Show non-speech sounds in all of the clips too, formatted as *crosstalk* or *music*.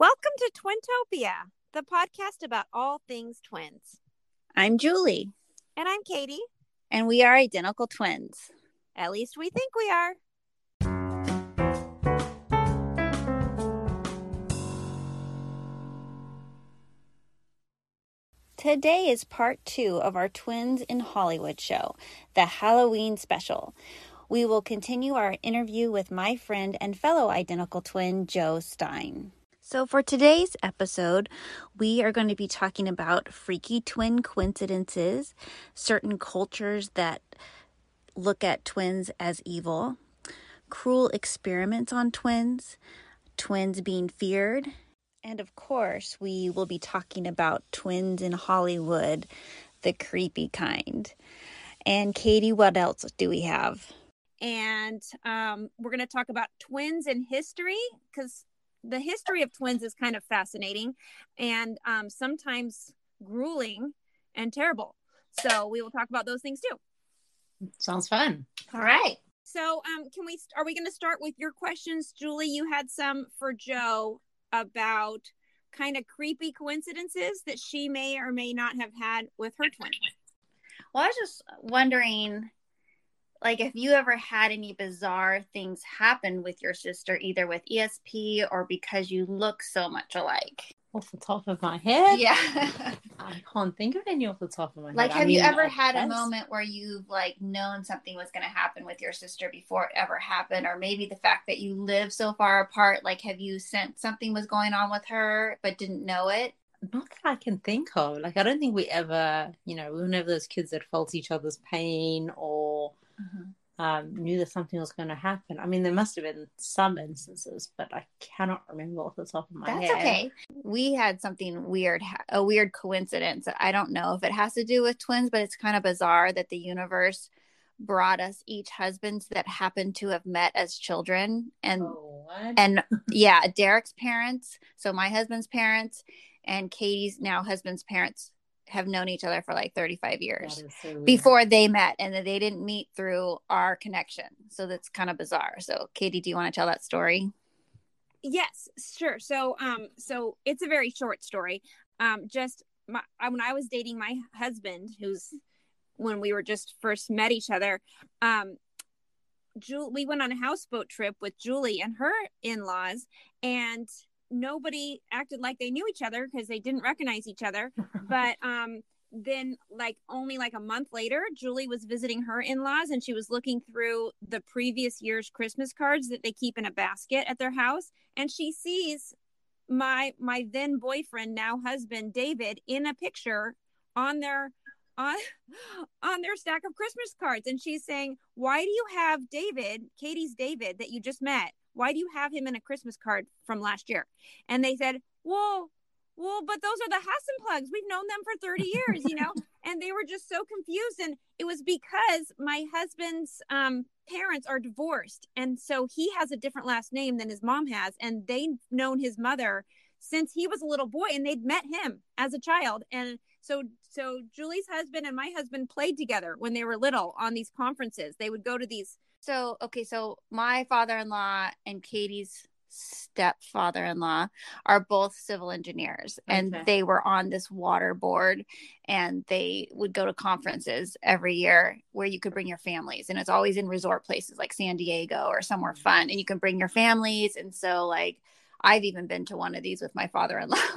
Welcome to Twintopia, the podcast about all things twins. I'm Julie, And I'm Katie. and we are identical twins. At least we think we are. Today is part two of our Twins in Hollywood show, the Halloween special. We will continue our interview with my friend and fellow identical twin, Joe Stein. So, for today's episode, we are going to be talking about freaky twin coincidences, certain cultures that look at twins as evil, cruel experiments on twins, twins being feared, and of course, we will be talking about twins in Hollywood, the creepy kind. And Katie, what else do we have? And um, we're going to talk about twins in history because the history of twins is kind of fascinating and um, sometimes grueling and terrible. So we will talk about those things too. Sounds fun. All right. So, um, can we? Are we going to start with your questions, Julie? You had some for Joe about kind of creepy coincidences that she may or may not have had with her twin. Well, I was just wondering, like, if you ever had any bizarre things happen with your sister, either with ESP or because you look so much alike. Off the top of my head, Yeah. *laughs* I can't think of any off the top of my head. like, I have you ever had a moment where you've like known something was going to happen with your sister before it ever happened, or maybe the fact that you live so far apart? Like, have you sensed something was going on with her but didn't know it? Not that I can think of. Like, I don't think we ever, you know, we were never those kids that felt each other's pain or um, knew that something was going to happen. I mean, there must have been some instances, but I cannot remember off the top of my That's head. That's okay. We had something weird, a weird coincidence. I don't know if it has to do with twins, but it's kind of bizarre that the universe brought us each husbands that happened to have met as children. And, Oh, what? and yeah, Derek's parents, so my husband's parents, and Katie's now husband's parents have known each other for like 35 years so before they met and that they didn't meet through our connection. So that's kind of bizarre. So, Katie, do you want to tell that story? Yes, sure. So, um, so it's a very short story. Um, just my, when I was dating my husband, who's when we were just first met each other, um, Jul- we went on a houseboat trip with Julie and her in-laws, and nobody acted like they knew each other because they didn't recognize each other. *laughs* but um then like only like a month later julie was visiting her in-laws and she was looking through the previous year's christmas cards that they keep in a basket at their house and she sees my my then boyfriend now husband david in a picture on their on *laughs* on their stack of christmas cards and she's saying why do you have david katie's david that you just met why do you have him in a christmas card from last year and they said well well, but those are the Hassan plugs. We've known them for 30 *laughs* years, you know? and they were just so confused. And it was because my husband's um, parents are divorced. And so he has a different last name than his mom has. And they've known his mother since he was a little boy and they'd met him as a child. And so, so Julie's husband and my husband played together when they were little on these conferences. They would go to these. So, okay, so my father in law and Katie's stepfather in law are both civil engineers, and they were on this water board and they would go to conferences every year where you could bring your families. And it's always in resort places like San Diego or somewhere mm. fun, and you can bring your families. And so, like, I've even been to one of these with my father in law. *laughs*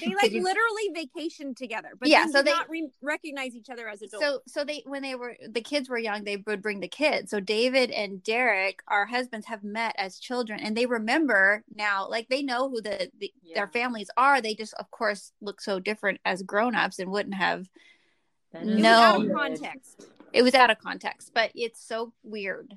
They like literally vacationed together, but Yeah, so they- not re- recognize each other as adults. So so they when they were the kids were young, they would bring the kids. So David and Derek, our husbands, have met as children, and they remember now, like they know who the, the Yeah. their families are. They just, of course, look so different as grown ups and wouldn't have. That It is was No. out of context. It was out of context, but it's so weird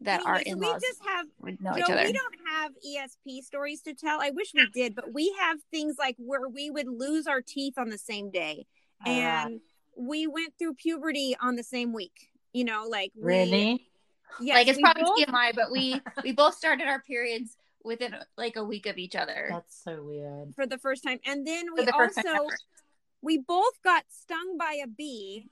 that our Anyway, so in we laws just have would know Joe, each other. we don't have ESP stories to tell. I wish we did, but we have things like where we would lose our teeth on the same day, Uh, and we went through puberty on the same week. You know, like we, really? Yes, like it's probably both- TMI, but we *laughs* we both started our periods within like a week of each other. That's so weird. for the first time, and then we the also we both got stung by a bee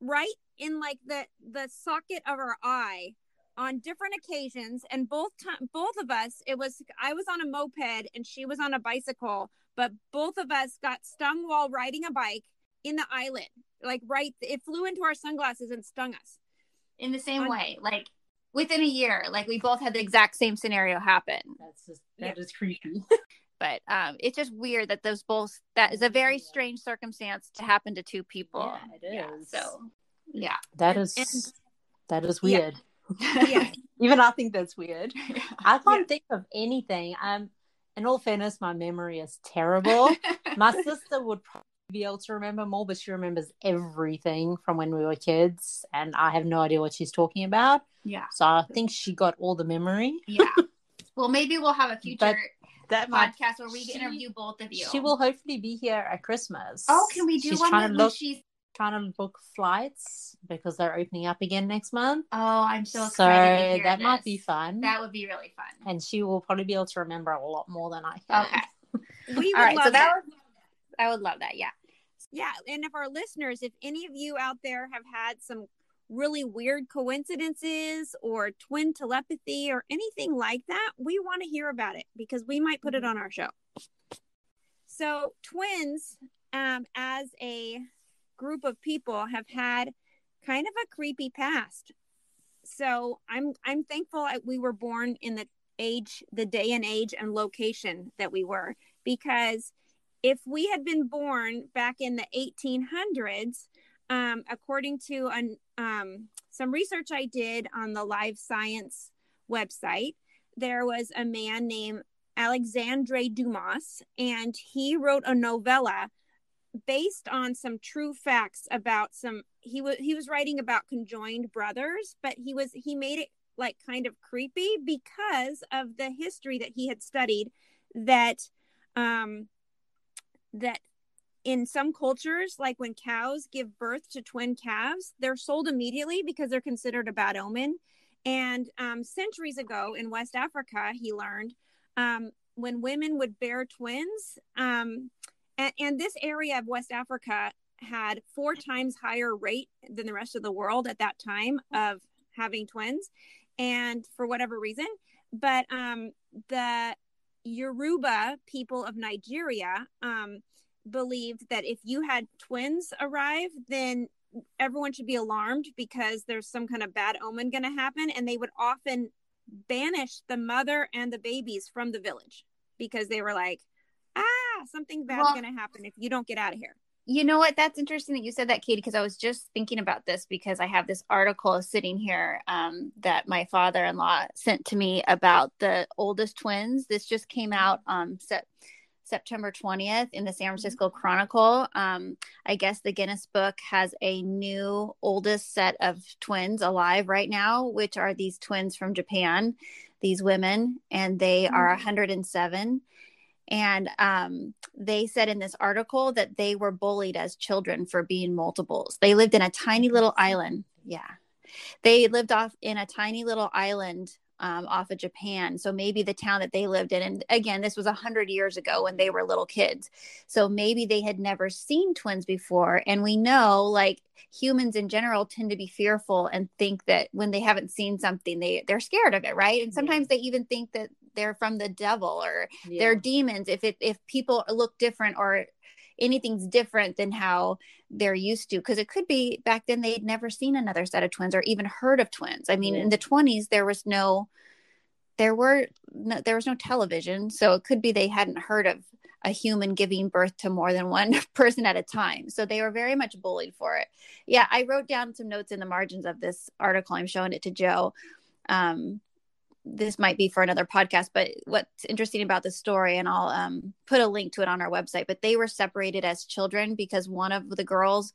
right in like the the socket of our eye on different occasions and both time both of us it was i was on a moped and she was on a bicycle but both of us got stung while riding a bike in the eyelid like right it flew into our sunglasses and stung us. In the same on, way like within a year like we both had the exact same scenario happen. That's just that yeah. is creepy. *laughs* But um it's just weird that those both that is a very strange circumstance to happen to two people. Yeah, it is. Yeah, so yeah. That is and, that is weird. yeah. *laughs* Even I think that's weird. *laughs* Yeah. I can't yeah. think of anything. Um, in all fairness, my memory is terrible. *laughs* my sister would probably be able to remember more, but she remembers everything from when we were kids, and I have no idea what she's talking about. Yeah. So I think she got all the memory. Yeah. Well, maybe we'll have a future that podcast where we she, interview both of you. She will hopefully be here at Christmas. Oh, can we do she's one to look, she's trying to book flights because they're opening up again next month. Oh, I'm so excited. So that this. might be fun. That would be really fun. And she will probably be able to remember a lot more than I can. Okay. *laughs* we All right, so that, that. I would love that. Yeah. Yeah. And if our listeners, if any of you out there have had some really weird coincidences or twin telepathy or anything like that, we want to hear about it because we might put it on our show. So, twins, um, as a group of people have had kind of a creepy past. So I'm I'm thankful we were born in the age, the day and age and location that we were, because if we had been born back in the 1800s, um, according to an, um, some research I did on the Live Science website, there was a man named Alexandre Dumas, and he wrote a novella based on some true facts about some he was he was writing about conjoined brothers but he was he made it like kind of creepy because of the history that he had studied that um that in some cultures like when cows give birth to twin calves they're sold immediately because they're considered a bad omen. And um, centuries ago in west africa he learned um, when women would bear twins um, and, and this area of West Africa had four times higher rate than the rest of the world at that time of having twins, and for whatever reason. But um, the Yoruba people of Nigeria um, believed that if you had twins arrive, then everyone should be alarmed because there's some kind of bad omen going to happen. And they would often banish the mother and the babies from the village because they were like, something bad's well, going to happen if you don't get out of here. You know what? That's interesting that you said that, Katie, because I was just thinking about this because I have this article sitting here um, that my father in law sent to me about the oldest twins. This just came out um, set, September 20th in the San Francisco Chronicle. Um, I guess the Guinness Book has a new oldest set of twins alive right now, which are these twins from Japan, these women, and they are 107 and um, they said in this article that they were bullied as children for being multiples. They lived in a tiny little island. Yeah. They lived off in a tiny little island um, off of Japan. So maybe the town that they lived in, and again, this was a hundred years ago when they were little kids. So maybe they had never seen twins before. And we know, like humans in general, tend to be fearful and think that when they haven't seen something, they they're scared of it, right? And sometimes they even think that they're from the devil or yeah. they're demons. If it if people look different or anything's different than how they're used to because it could be back then they'd never seen another set of twins or even heard of twins. I mean yeah. in the 20s there was no there were no, there was no television so it could be they hadn't heard of a human giving birth to more than one *laughs* person at a time. So they were very much bullied for it. Yeah i wrote down some notes in the margins of this article. I'm showing it to joe. Um, this might be for another podcast, but what's interesting about the story, and I'll um, put a link to it on our website, but they were separated as children because one of the girls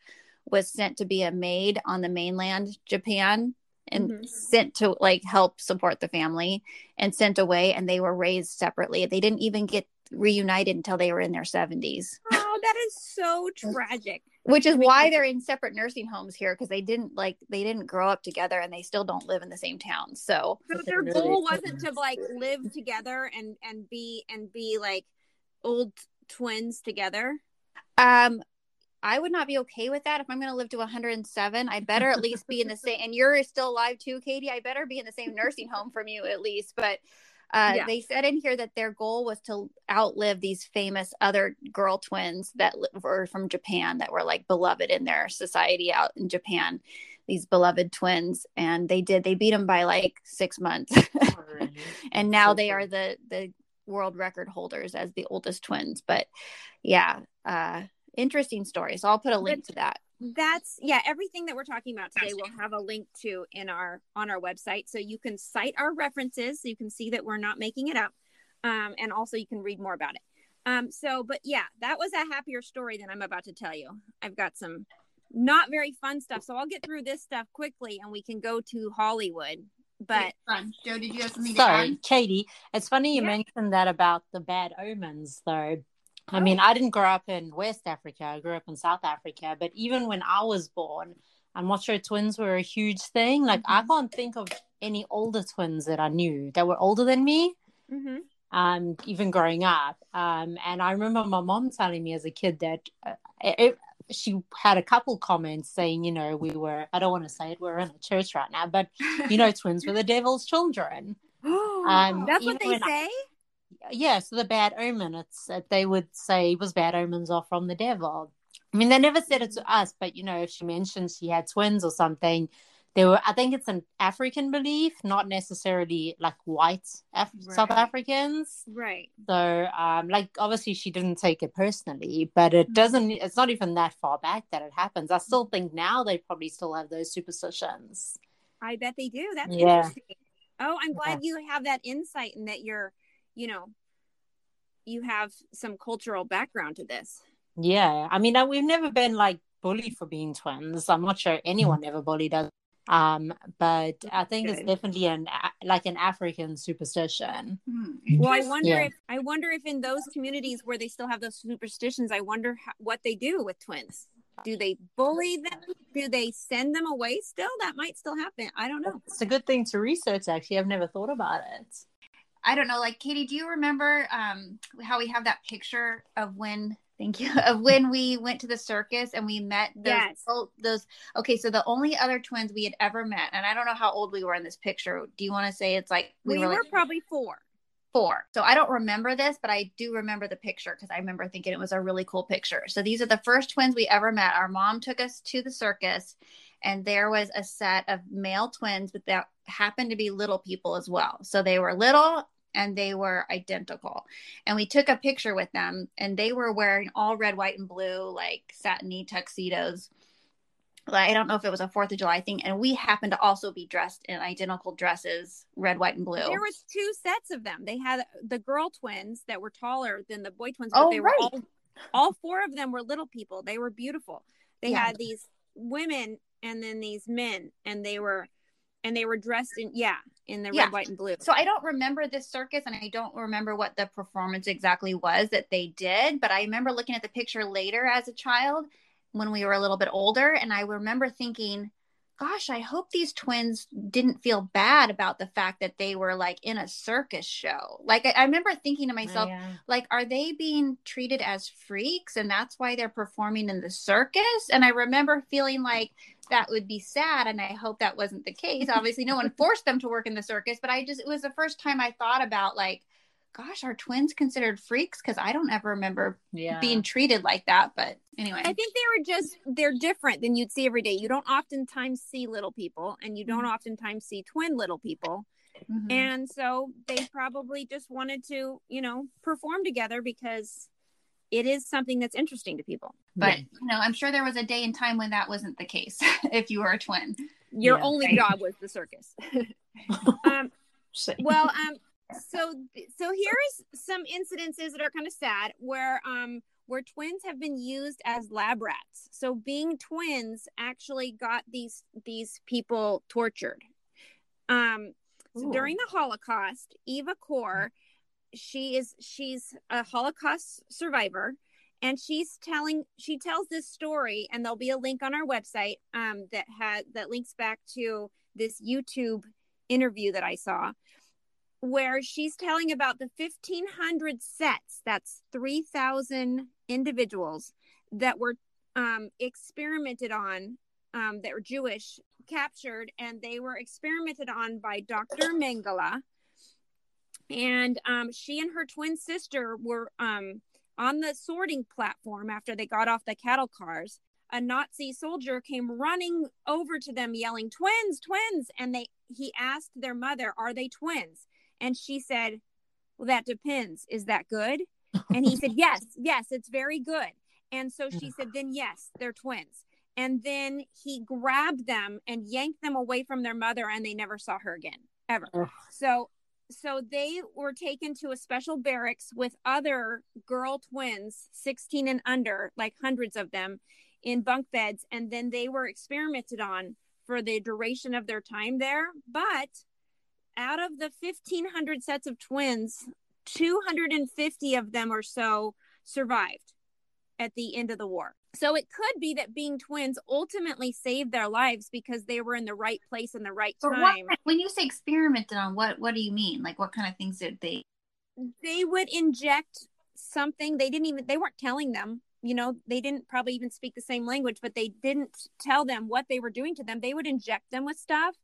was sent to be a maid on the mainland Japan and mm-hmm. sent to like help support the family and sent away and they were raised separately. They didn't even get reunited until they were in their 70s. Oh, that is so tragic which is why they're in separate nursing homes here because they didn't like they didn't grow up together and they still don't live in the same town so, so their goal wasn't to like live together and and be and be like old twins together um I would not be okay with that. If I'm going to live to 107, I better at least be in the same. And you're still alive too, Katie. I better be in the same nursing home from you at least. But uh, yeah. they said in here that their goal was to outlive these famous other girl twins that were from Japan that were like beloved in their society out in Japan. These beloved twins, and they did. They beat them by like six months, *laughs* and now they are the the world record holders as the oldest twins. But yeah, uh, interesting story. So I'll put a link to that. That's yeah, everything that we're talking about today we'll have a link to in our on our website. So you can cite our references so you can see that we're not making it up. Um, and also you can read more about it. Um, so but yeah, that was a happier story than I'm about to tell you. I've got some not very fun stuff. So I'll get through this stuff quickly and we can go to Hollywood but. Joe, did you have something Sorry, to? Katie, it's funny you yeah. mentioned that about the bad omens, though. I mean, I didn't grow up in West Africa. I grew up in South Africa. But even when I was born, I'm not sure twins were a huge thing. Like, mm-hmm. I can't think of any older twins that I knew that were older than me. Mm-hmm. Um, even growing up. Um, and I remember my mom telling me as a kid that uh, it, she had a couple comments saying, you know, we were, I don't want to say it, we're in a church right now, but, you know, twins were the *laughs* devil's children. *gasps* um, That's what they say? I, yeah, so the bad omen, it's that they would say was bad omens are from the devil. I mean, they never said it to us, but, you know, if she mentioned she had twins or something, there were i think it's an african belief not necessarily like white Af- right. south africans right so um like obviously she didn't take it personally but it mm-hmm. doesn't it's not even that far back that it happens i still think now they probably still have those superstitions i bet they do that's yeah. interesting oh i'm glad yeah. you have that insight and that you're you know you have some cultural background to this. Yeah i mean we've never been like bullied for being twins. I'm not sure anyone ever bullied us. Um but i think Good. it's definitely an like an african superstition. Hmm. well i wonder yeah. if i wonder if in those communities where they still have those superstitions i wonder how, what they do with twins. Do they bully them? Do they send them away still? That might still happen. I don't know. It's a good thing to research actually. I've never thought about it i don't know like katie do you remember um how we have that picture of when Thank you. *laughs* Of when we went to the circus and we met those, yes. those. Okay, so the only other twins we had ever met, and I don't know how old we were in this picture. Do you want to say it's like we, we were, were like, probably four? Four. So I don't remember this, but I do remember the picture because I remember thinking it was a really cool picture. So these are the first twins we ever met. Our mom took us to the circus, and there was a set of male twins, but that happened to be little people as well. So they were little and they were identical. And we took a picture with them, and they were wearing all red, white, and blue, like satiny tuxedos. I don't know if it was a Fourth of July thing, and we happened to also be dressed in identical dresses, red, white, and blue. There was two sets of them. They had the girl twins that were taller than the boy twins, but oh, they were right. all, all four of them were little people. They were beautiful. They yeah. had these women and then these men, and they were and they were dressed in yeah in the yeah. red white and blue so i don't remember this circus and i don't remember what the performance exactly was that they did but i remember looking at the picture later as a child when we were a little bit older and i remember thinking gosh i hope these twins didn't feel bad about the fact that they were like in a circus show. Like i, I remember thinking to oh, myself oh, yeah. like are they being treated as freaks and that's why they're performing in the circus? And i remember feeling like that would be sad and i hope that wasn't the case. Obviously no one *laughs* forced them to work in the circus but i just it was the first time i thought about like gosh are twins considered freaks because i don't ever remember yeah. being treated like that but anyway i think they were just they're different than you'd see every day you don't oftentimes see little people and you don't mm-hmm. oftentimes see twin little people mm-hmm. and so they probably just wanted to you know perform together because it is something that's interesting to people. But yeah. you know, I'm sure there was a day and time when that wasn't the case. *laughs* if you were a twin, your yeah, only right. job was the circus. *laughs* um, *laughs* well, um, so so here's some incidences that are kind of sad where um where twins have been used as lab rats. So being twins actually got these these people tortured. Um, so during the Holocaust, Eva Kor she is she's a holocaust survivor and she's telling she tells this story and there'll be a link on our website um, that had that links back to this youtube interview that i saw where she's telling about the 1500 sets that's 3000 individuals that were um, experimented on um, that were Jewish captured, and they were experimented on by Dr. Mengele. And um, she and her twin sister were um, on the sorting platform after they got off the cattle cars. A Nazi soldier came running over to them, yelling, "Twins, twins!" And they he asked their mother, "Are they twins?" And she said, "Well, that depends. Is that good?" *laughs* And he said, "Yes, yes, it's very good." And so she said, "Then yes, they're twins." And then he grabbed them and yanked them away from their mother, and they never saw her again, ever. Ugh. So so they were taken to a special barracks with other girl twins 16 and under like hundreds of them in bunk beds and then they were experimented on for the duration of their time there but out of the 1500 sets of twins 250 of them or so survived at the end of the war so it could be that being twins ultimately saved their lives because they were in the right place in the right time what, when you say experimented on, what what do you mean? Like, what kind of things did they? they would inject something they didn't even they weren't telling them you know they didn't probably even speak the same language but they didn't tell them what they were doing to them they would inject them with stuff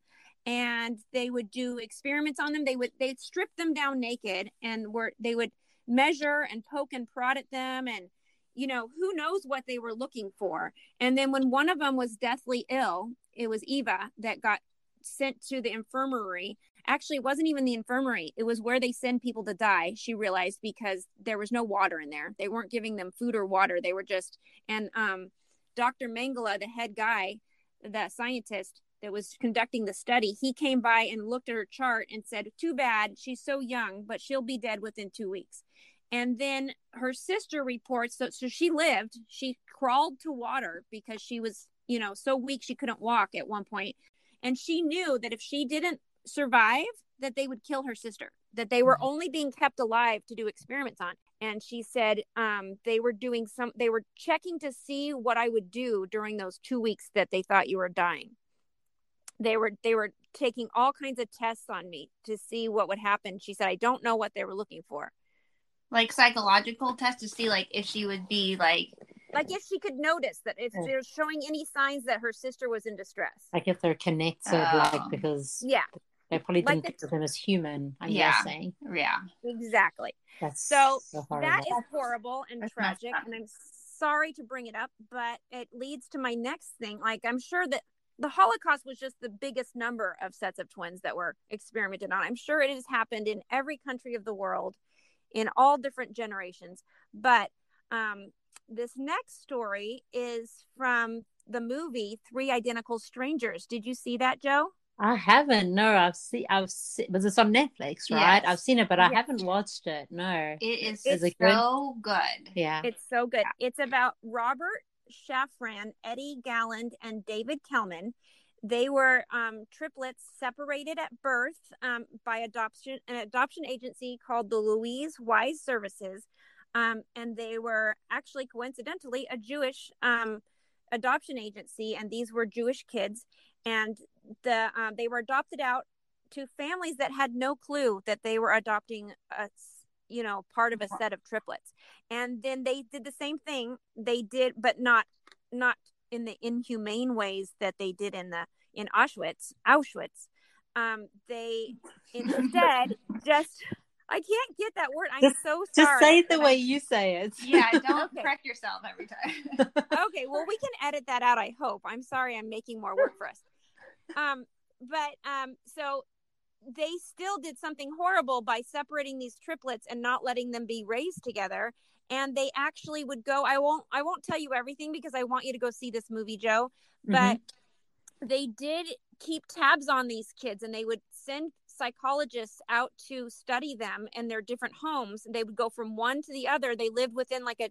and they would do experiments on them. They would they'd strip them down naked and were they would measure and poke and prod at them and you know who knows what they were looking for. And then when one of them was deathly ill it was eva that got sent to the infirmary. Actually it wasn't even the infirmary. It was where they send people to die she realized because there was no water in there. They weren't giving them food or water. They were just and um dr mengele the head guy the scientist that was conducting the study he came by and looked at her chart and said too bad she's so young but she'll be dead within two weeks and then her sister reports so, so she lived she crawled to water because she was you know so weak she couldn't walk at one point. and she knew that if she didn't survive that they would kill her sister that they were Mhm. only being kept alive to do experiments on and she said um, they were doing some they were checking to see what i would do during those two weeks that they thought you were dying they were they were taking all kinds of tests on me to see what would happen she said i don't know what they were looking for like psychological tests to see like if she would be like like if she could notice that if Yeah. they're showing any signs that her sister was in distress Like if they're connected, Oh. like because yeah they probably Like didn't the- think of them as human. I'm Yeah. guessing yeah exactly that's So, horrible. that is horrible and That's tragic and i'm sorry to bring it up but it leads to my next thing like i'm sure that the holocaust was just the biggest number of sets of twins that were experimented on i'm sure it has happened in every country of the world in all different generations but um, this next story is from the movie three identical strangers did you see that joe I haven't. No, I've seen. I've seen. But it's on Netflix, right? Yes. I've seen it, but I Yes. haven't watched it. No. it is Is it good? so good Yeah. It's so good. It's about Robert Shafran, Eddie Galland, and David Kelman. They were um, triplets separated at birth um, by adoption, an adoption agency called the Louise Wise Services, um, and they were actually coincidentally a Jewish um, adoption agency, and these were Jewish kids, and the um, they were adopted out to families that had no clue that they were adopting a you know part of a set of triplets. And then they did the same thing. They did but not not in the inhumane ways that they did in the in auschwitz auschwitz. Um they *laughs* instead just i can't get that word. I'm Just- so sorry Just say it the but way you say it. yeah don't *laughs* Okay. correct yourself every time. *laughs* Okay well we can edit that out i hope. I'm sorry i'm making more work for us. Um but um so they still did something horrible by separating these triplets and not letting them be raised together. And they actually would go i won't i won't tell you everything because i want you to go see this movie joe mm-hmm. but they did keep tabs on these kids and they would send psychologists out to study them in their different homes. They would go from one to the other. They lived within like a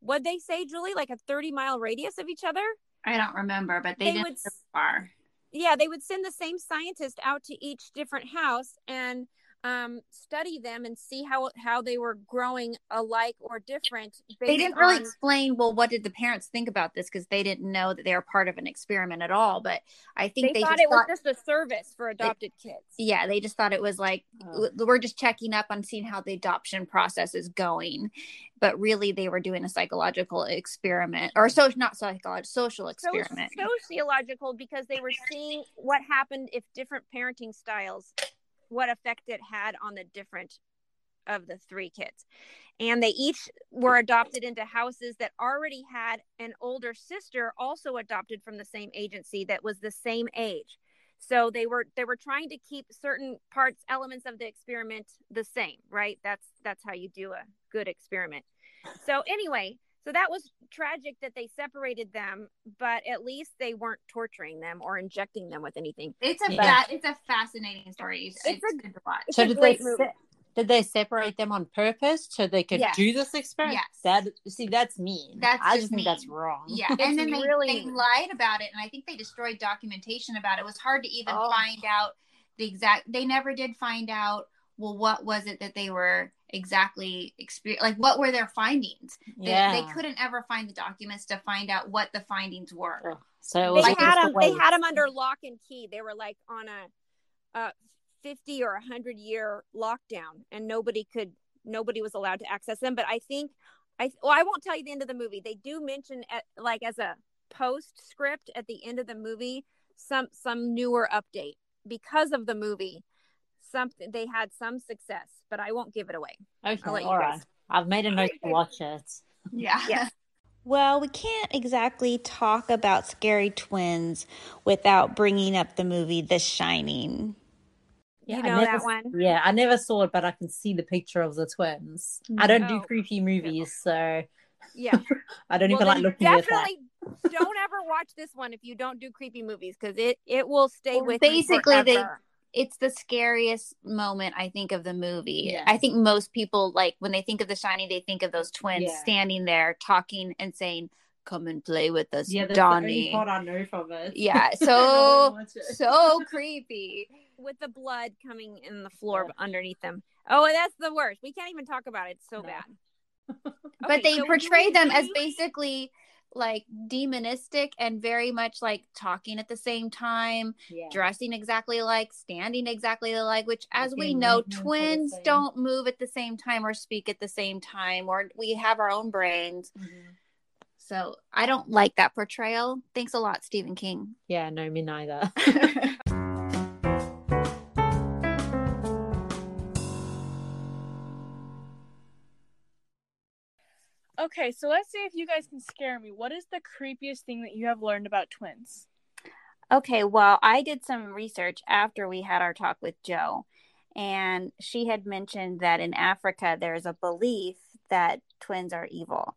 what they say julie? Like a 30 mile radius of each other? I don't remember but they, They didn't would go far yeah they would send the same scientist out to each different house and um, study them and see how how they were growing alike or different. They didn't really on... explain. Well, what did the parents think about this? Because they didn't know that they were part of an experiment at all. But I think they, they thought it thought... was just a service for adopted they, kids. Yeah, they just thought it was like oh. we're just checking up on seeing how the adoption process is going. But really, they were doing a psychological experiment, or so not psychological, social experiment. So, sociological, because they were seeing what happened if different parenting styles what effect it had on the different of the three kids. And they each were adopted into houses that already had an older sister also adopted from the same agency that was the same age. So they were they were trying to keep certain parts elements of the experiment the same, right? That's that's how you do a good experiment. So anyway, so that was tragic that they separated them, but at least they weren't torturing them or injecting them with anything. It's a yeah. it's a fascinating story. It's, it's a good watch. So did they se- did they separate them on purpose so they could yes. do this experiment? Yes. That see, that's mean. That's I just, think that's wrong. Yeah, *laughs* and then they, really... they lied about it, and I think they destroyed documentation about it. It was hard to even oh. find out the exact. They never did find out. Well, what was it that they were exactly experience like what were their findings? Yeah. they, they couldn't ever find the documents to find out what the findings were. So they had them they had them under lock and key. They were like on a, a 50 or 100 year lockdown and nobody could nobody was allowed to access them. But i think i well i won't tell you the end of the movie. They do mention at, like as a postscript at the end of the movie some some newer update. Because of the movie something they had some success, but I won't give it away. Okay, all right. I've made a *laughs* note to watch it. Yeah. Yeah. Well, we can't exactly talk about scary twins without bringing up the movie The Shining. Yeah, you know never, that one? Yeah, I never saw it, but I can see the picture of the twins. I don't do oh. creepy movies, so yeah, *laughs* I don't well, even like looking at that. Definitely don't ever watch this one if you don't do creepy movies because it it will stay well, with. Basically, they it's the scariest moment I think of the movie. Yeah. I think most people like when they think of The Shining, they think of those twins yeah. standing there talking and saying, "Come and play with us, yeah, that's Danny." The only I know from it. Yeah, *laughs* so so *laughs* creepy with the blood coming in the floor yeah. underneath them. Oh, that's the worst. We can't even talk about it. It's so no. bad. *laughs* Okay, but they so portray them as basically like demonistic and very much like talking at the same time, yeah. dressing exactly like, standing exactly alike, which as we know, twins don't move at the same time or speak at the same time, or we have our own brains. Mm-hmm. So I don't like that portrayal. Thanks a lot, Stephen King. Yeah, no, me neither. *laughs* *laughs* Okay, so let's see if you guys can scare me. What is the creepiest thing that you have learned about twins? Okay, well, I did some research after we had our talk with Joe, and she had mentioned that in Africa there's a belief that twins are evil.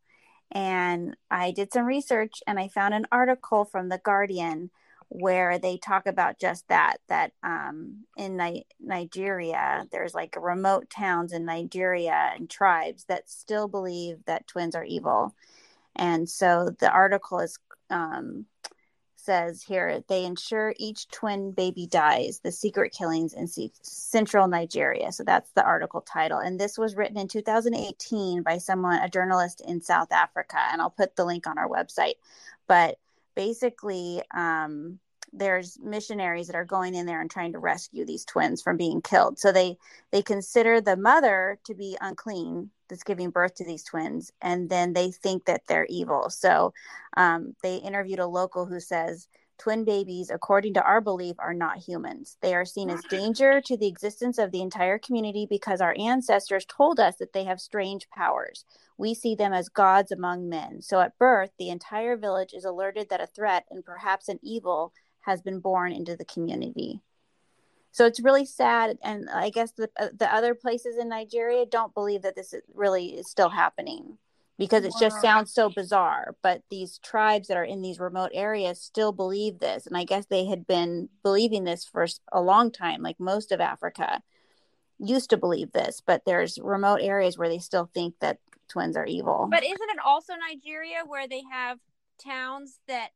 And I did some research and I found an article from The Guardian where they talk about just that that um, in Ni- Nigeria there's like remote towns in Nigeria and tribes that still believe that twins are evil. And so the article is um, says here they ensure each twin baby dies. The secret killings in C- central Nigeria. So that's the article title. And this was written in 2018 by someone a journalist in South Africa. And I'll put the link on our website. But basically um, there's missionaries that are going in there and trying to rescue these twins from being killed. So they they consider the mother to be unclean that's giving birth to these twins and then they think that they're evil. So um, they interviewed a local who says twin babies according to our belief are not humans they are seen as danger to the existence of the entire community because our ancestors told us that they have strange powers we see them as gods among men. So at birth, the entire village is alerted that a threat and perhaps an evil has been born into the community. So it's really sad, and I guess the uh, the other places in Nigeria don't believe that this is really is still happening because it wow. just sounds so bizarre. But these tribes that are in these remote areas still believe this, and I guess they had been believing this for a long time, like most of Africa used to believe this. But there's remote areas where they still think that twins are evil. But isn't it also Nigeria where they have towns that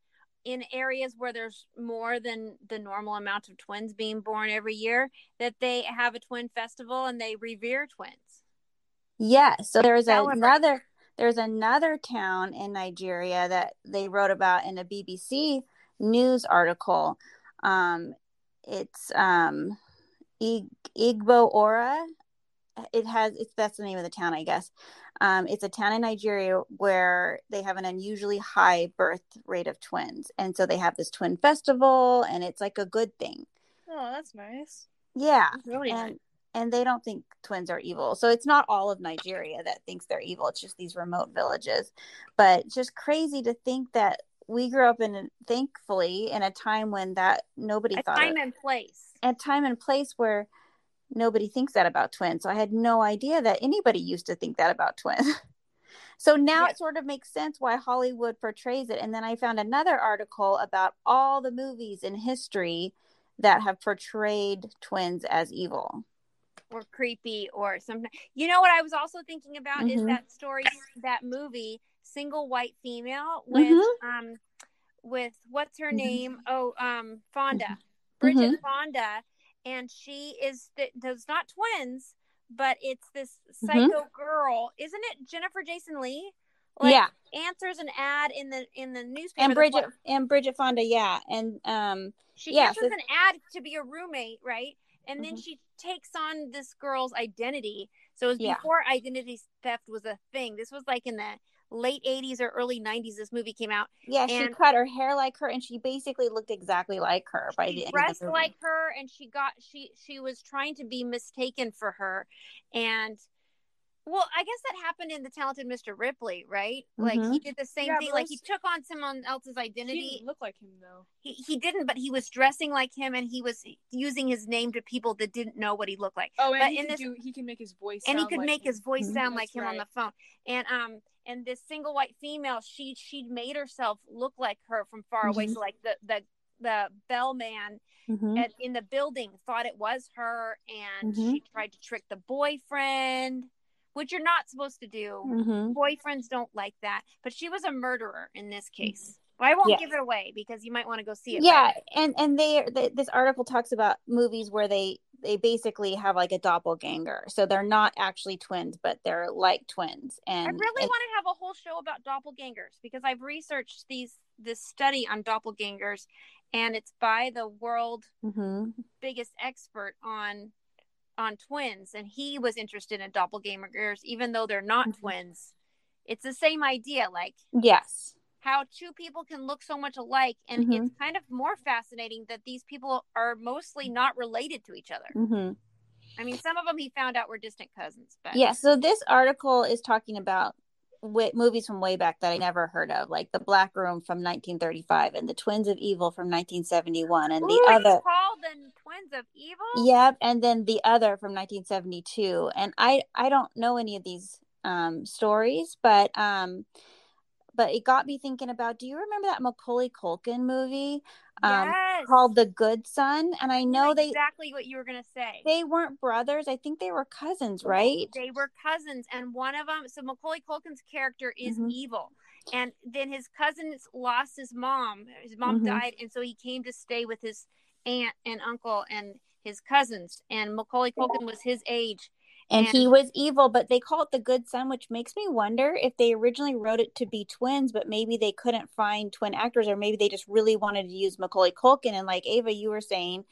in areas where there's more than the normal amount of twins being born every year that they have a twin festival and they revere twins. Yeah. So there's another there's another town in Nigeria that they wrote about in a BBC news article. Um, it's um, Ig- Igbo Ora. It has it's that's the name of the town, I guess. Um, it's a town in Nigeria where they have an unusually high birth rate of twins, and so they have this twin festival, and it's like a good thing. Oh, that's nice. Yeah, Really and nice. And they don't think twins are evil. So it's not all of Nigeria that thinks they're evil. It's just these remote villages. But just crazy to think that we grew up in thankfully in a time when that nobody A thought time it, and place. a time and place where nobody thinks that about twins. So I had no idea that anybody used to think that about twins. *laughs* so now Yeah. it sort of makes sense why Hollywood portrays it. And then I found another article about all the movies in history that have portrayed twins as evil. Or creepy or something. You know what I was also thinking about is Mhm. that story, that movie, Single White Female with Mhm. um with what's her Mhm. name? Oh, um Fonda. Mhm. Bridget Fonda and she is th- those not twins, but it's this psycho girl. Isn't it Jennifer Jason Leigh? Like yeah. answers an ad in the in the newspaper. And Bridget and Bridget Fonda, yeah. And um she Yeah, answers so- an ad to be a roommate, right? And then Mhm. she takes on this girl's identity. So it was Yeah. before identity theft was a thing. This was like in the late 80s or early 90s this movie came out. yeah, she cut her hair like her and she basically looked exactly like her by the end dressed like her and she got she she was trying to be mistaken for her and well, I guess that happened in the talented Mr. Ripley, right? Like he Mhm. did the same Yeah, thing. Like he took on someone else's He identity. didn't look like him though. he, he didn't, but he was dressing like him and he was using his name to people that didn't know what he looked like. Oh, and But he in can this- do. He can make his voice. and he could like make him. his voice Mhm. sound like That's him on the phone and um and this single white female she she made herself look like her from far away Mhm. so like the the the bellman Mhm. at, in the building thought it was her and Mhm. she tried to trick the boyfriend which you're not supposed to do Mhm. boyfriends don't like that but she was a murderer in this case well, i won't Yeah. give it away because you might want to go see it Yeah, and and they, they this article talks about movies where they they basically have like a doppelganger. So they're not actually twins, but they're like twins. And I really want to have a whole show about doppelgangers because I've researched these this study on doppelgangers, and it's by the world mm-hmm. biggest expert on on twins, and he was interested in doppelgangers, even though they're not Mhm. twins. It's the same idea, like Yes. how two people can look so much alike, and Mhm. it's kind of more fascinating that these people are mostly not related to each other. Mhm. I mean, some of them he found out were distant cousins, but Yeah, so this article is talking about wi- movies from way back that I never heard of, like The Black Room from 1935 and The Twins of Evil from 1971 and the Ooh, it's other called the Twins of Evil. Yep, and then the other from 1972. And I I don't know any of these um stories, but um but it got me thinking about do you remember that Macaulay Culkin movie um yes. called The Good Son? And I know they exactly what you were gonna say. they weren't brothers. I think they were cousins, right? They were cousins, and one of them. So Macaulay Culkin's character is Mhm. evil, and then his cousins lost his mom. His mom Mhm. died, and so he came to stay with his aunt and uncle and his cousins. And Macaulay Culkin was his age. And And- he was evil but they call it the good son which makes me wonder if they originally wrote it to be twins but maybe they couldn't find twin actors or maybe they just really wanted to use macaulay culkin. And like ava you were saying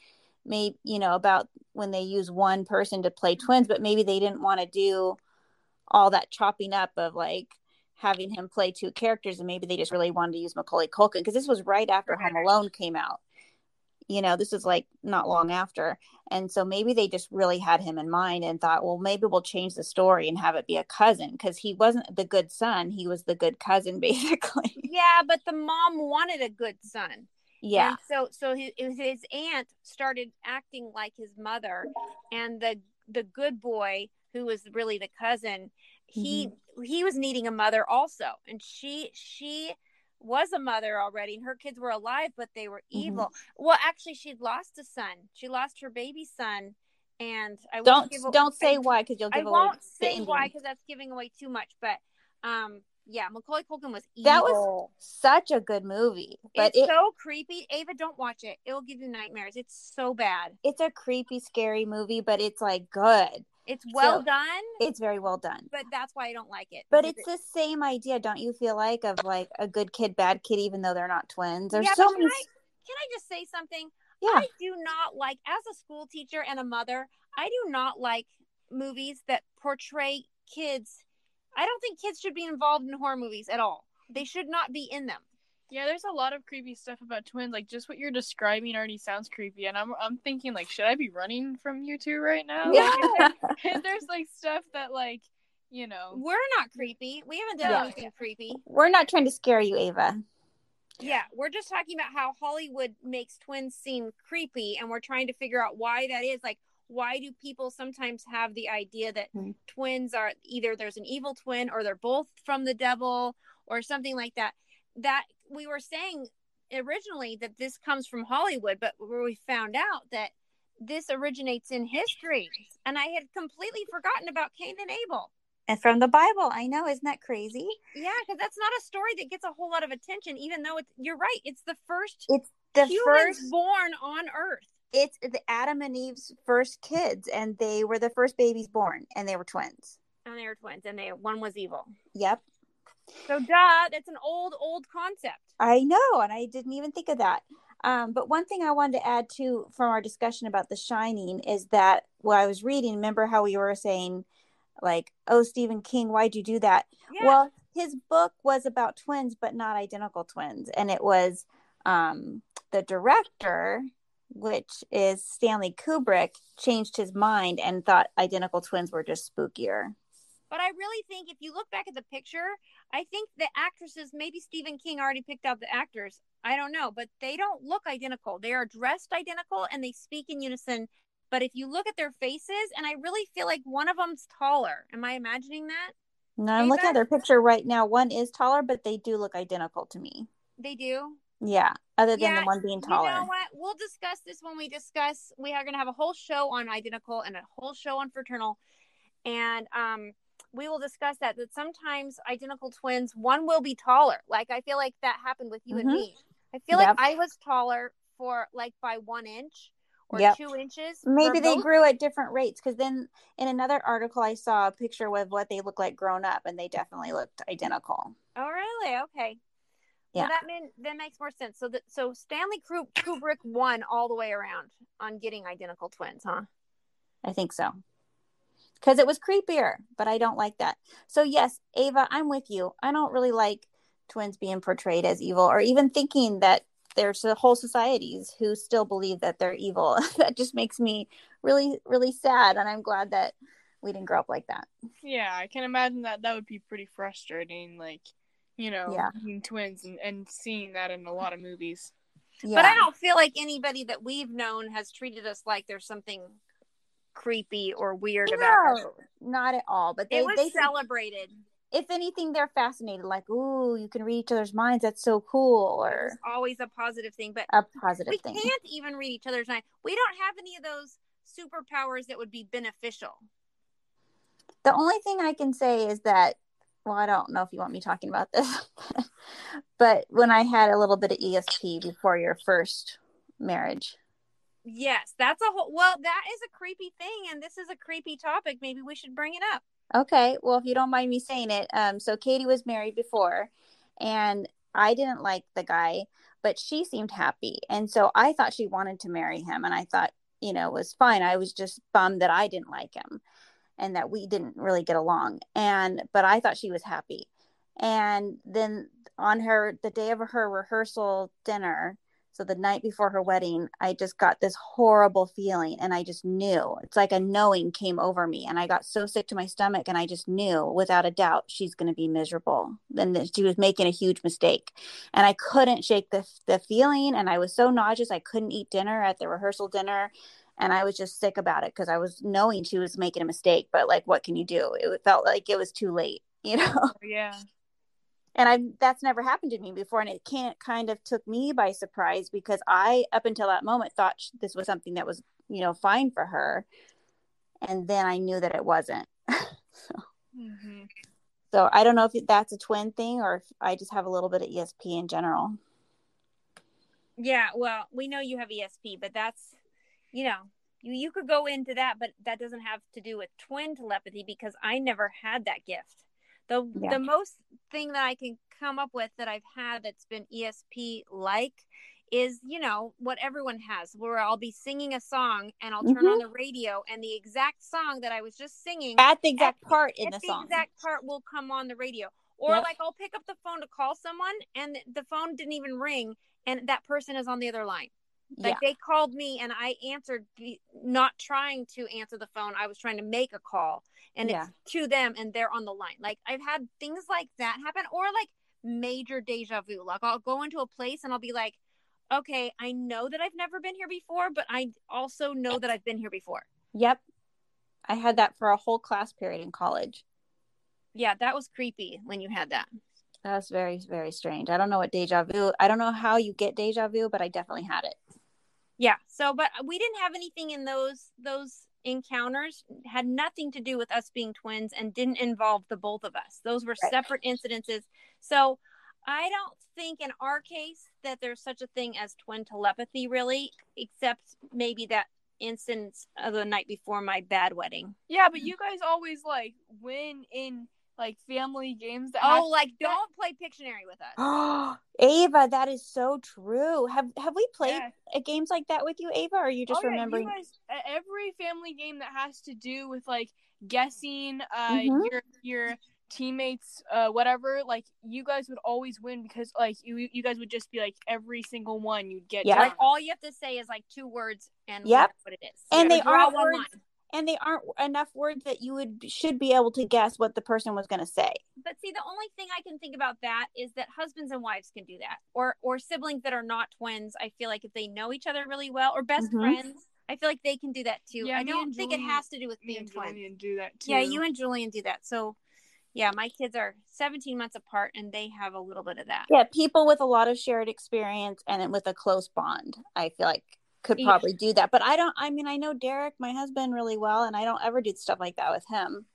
maybe you know about when they use one person to play twins but maybe they didn't want to do all that chopping up of like having him play two characters and maybe they just really wanted to use macaulay culkin because this was right after home alone came out. You know this is like not long after and so maybe they just really had him in mind and thought well maybe we'll change the story and have it be a cousin because he wasn't the good son he was the good cousin *laughs* basically. Yeah, but the mom wanted a good son. yeah. And so so his, his aunt started acting like his mother and the the good boy who was really the cousin he mm-hmm. he was needing a mother also. And she she was a mother already and her kids were alive but they were Mhm. evil well actually she'd lost a son she lost her baby son and i don't give don't say I- *laughs* why because you'll I give away won't say why because that's giving away too much, but um, yeah, Macaulay Culkin was evil. That was such a good movie, but it's it, so creepy. Ava, don't watch it. It'll give you nightmares. It's so bad. it's a creepy, scary movie, but it's like good. It's well So- done, It's very well done. but that's why I don't like it. But it's the same idea, don't you feel like, of like a good kid, bad kid, even though they're not twins. There's Yeah, so many. can I, can I just say something? Yeah. I do not like, as a school teacher and a mother, I do not like movies that portray kids. I don't think kids should be involved in horror movies at all. They should not be in them. Yeah, there's a lot of creepy stuff about twins. Like just what you're describing already sounds creepy, and I'm I'm thinking like, should I be running from you two right now? Yeah. Like, is *laughs* *laughs* there's like stuff that like, you know, We're not creepy. We haven't done Yeah. anything creepy. We're not trying to scare you, Ava. Yeah, we're just talking about how Hollywood makes twins seem creepy, and we're trying to figure out why that is. Like, why do people sometimes have the idea that Hmm. twins are either there's an evil twin or they're both from the devil or something like that? That we were saying originally that this comes from Hollywood, but where we found out that this originates in history, and I had completely forgotten about Cain and Abel. And from the Bible, I know, isn't that crazy? Yeah, because that's not a story that gets a whole lot of attention, even though it's you're right. It's the first It's the first. born on Earth. It's the Adam and Eve's first kids, and they were the first babies born, and they were twins. And they were twins, and they one was evil. Yep, So, duh, that's an old, old concept. I know, and I didn't even think of that. Um, but one thing I wanted to add too from our discussion about The Shining is that while I was reading, remember how we were saying, like, "Oh, Stephen King, why'd you do that?" Yeah. Well, his book was about twins, but not identical twins, and it was um, the director, which is Stanley Kubrick, changed his mind and thought identical twins were just spookier. But I really think if you look back at the picture, I think the actresses, maybe Stephen King already picked out the actors. I don't know, but they don't look identical. They are dressed identical and they speak in unison. But if you look at their faces, and I really feel like one of them's taller. Am I imagining that? No, I'm looking at their picture right now. One is taller, but they do look identical to me. They do. Yeah, other than Yeah, the one being taller. You know what? We'll discuss this when we discuss. We are going to have a whole show on identical and a whole show on fraternal, and um, we will discuss that. That sometimes identical twins, one will be taller. Like I feel like that happened with you and Mhm. me. I feel Yep. like I was taller for like by one inch or Yep. two inches. Maybe they both- grew at different rates because then in another article I saw a picture with what they look like grown up and they definitely looked identical. Oh, really? Okay. Yeah. Well, that mean, that makes more sense. So that so Stanley Kubrick won all the way around on getting identical twins, huh? I think so. Because it was creepier, but I don't like that. So yes, Ava, I'm with you. I don't really like twins being portrayed as evil or even thinking that there's a whole societies who still believe that they're evil. *laughs* that just makes me really, really sad. And I'm glad that we didn't grow up like that. yeah, I can imagine that that would be pretty frustrating. Like, you know, Yeah. being twins and, and seeing that in a lot of movies. Yeah. But I don't feel like anybody that we've known has treated us like there's something creepy or weird about us. not at all. But they, they celebrated. if anything, they're fascinated. Like, ooh, you can read each other's minds. That's so cool. Or was always a positive thing, but a positive we thing. can't even read each other's mind. We don't have any of those superpowers that would be beneficial. The only thing I can say is that, well, I don't know if you want me talking about this, *laughs* but when I had a little bit of ESP before your first marriage, Yes, that's a whole. Well, that is a creepy thing, and this is a creepy topic. Maybe we should bring it up. Okay, well, if you don't mind me saying it, um, so Katie was married before, and I didn't like the guy, but she seemed happy, and so I thought she wanted to marry him, and I thought, you know, it was fine. I was just bummed that I didn't like him, and that we didn't really get along, and but I thought she was happy, and then on her the day of her rehearsal dinner. So the night before her wedding, I just got this horrible feeling and I just knew. It's like a knowing came over me and I got so sick to my stomach and I just knew without a doubt she's going to be miserable. Then that she was making a huge mistake. And I couldn't shake the the feeling and I was so nauseous I couldn't eat dinner at the rehearsal dinner and I was just sick about it because I was knowing she was making a mistake, but like what can you do? It felt like it was too late, *laughs* you know Yeah. And I that's never happened to me before, and it can't kind of took me by surprise because I up until that moment thought this was something that was you know fine for her, and then I knew that it wasn't. *laughs* so, hmm So I don't know if that's a twin thing or if I just have a little bit of ESP in general. Yeah, well, we know you have ESP, but that's you know, you you could go into that, but that doesn't have to do with twin telepathy because I never had that gift. The Yeah. the most thing that I can come up with that I've had that's been ESP like is, you know, what everyone has, where I'll be singing a song and I'll turn on mm-hmm. the radio and the exact song that I was just singing At the exact At- part in at the the song. exact part will come on the radio. Or Yep. like I'll pick up the phone to call someone and the phone didn't even ring and that person is on the other line. Like yeah. they called me and I answered not trying to answer the phone. I was trying to make a call and Yeah. it's to them and they're on the line. Like I've had things like that happen or like major deja vu. Like I'll go into a place and I'll be like, okay, I know that I've never been here before, but I also know that I've been here before. Yep. I had that for a whole class period in college. Yeah, that was creepy when you had that. That was very, very strange. I don't know what deja vu. I don't know how you get deja vu, but I definitely had it. Yeah. So, but we didn't have anything in those those encounters had nothing to do with us being twins and didn't involve the both of us. Those were Right. separate incidences. So, I don't think in our case that there's such a thing as twin telepathy really, except maybe that instance of the night before my bad wedding. Yeah, but mm. you guys always like when in like family games. That Oh, like don't play Pictionary with us. Oh, *gasps* Ava, that is so true. Have have we played Yeah. uh, games like that with you, Ava? Or are you just oh, yeah, remembering? you guys, every family game that has to do with like guessing uh Mhm. your your teammates uh whatever like you guys would always win because like you you guys would just be like every single one you'd get Yeah. Like all you have to say is like two words and we Yep. what it is. And Or they aren't one words- line. And they aren't enough words that you would should be able to guess what the person was going to say. but see the only thing i can think about that is that husbands and wives can do that or or siblings that are not twins i feel like if they know each other really well or best Mhm. friends i feel like they can do that too Yeah, i don't and think it has to do with Me being and twins Julian do that too. yeah you and julian do that so yeah my kids are 17 months apart and they have a little bit of that Yeah, people with a lot of shared experience and with a close bond, I feel like could probably do that. But I don't. I mean, I know Derek, my husband, really well, and I don't ever do stuff like that with him.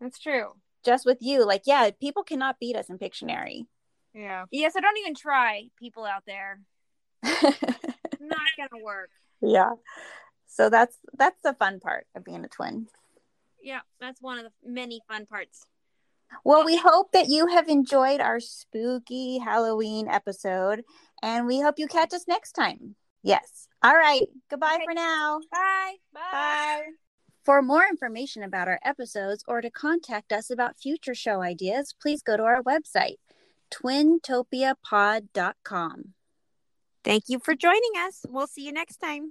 that's true Just with you, like, yeah, people cannot beat us in Pictionary. yeah. yes i don't even try people out there *laughs* not gonna work yeah. So that's that's the fun part of being a twin. yeah that's one of the many fun parts Well, we hope that you have enjoyed our spooky Halloween episode, and we hope you catch us next time. Yes. All right. Goodbye Okay. for now. bye Bye. For more information about our episodes or to contact us about future show ideas, please go to our website, twintopiapod.com. thank you for joining us we'll see you next time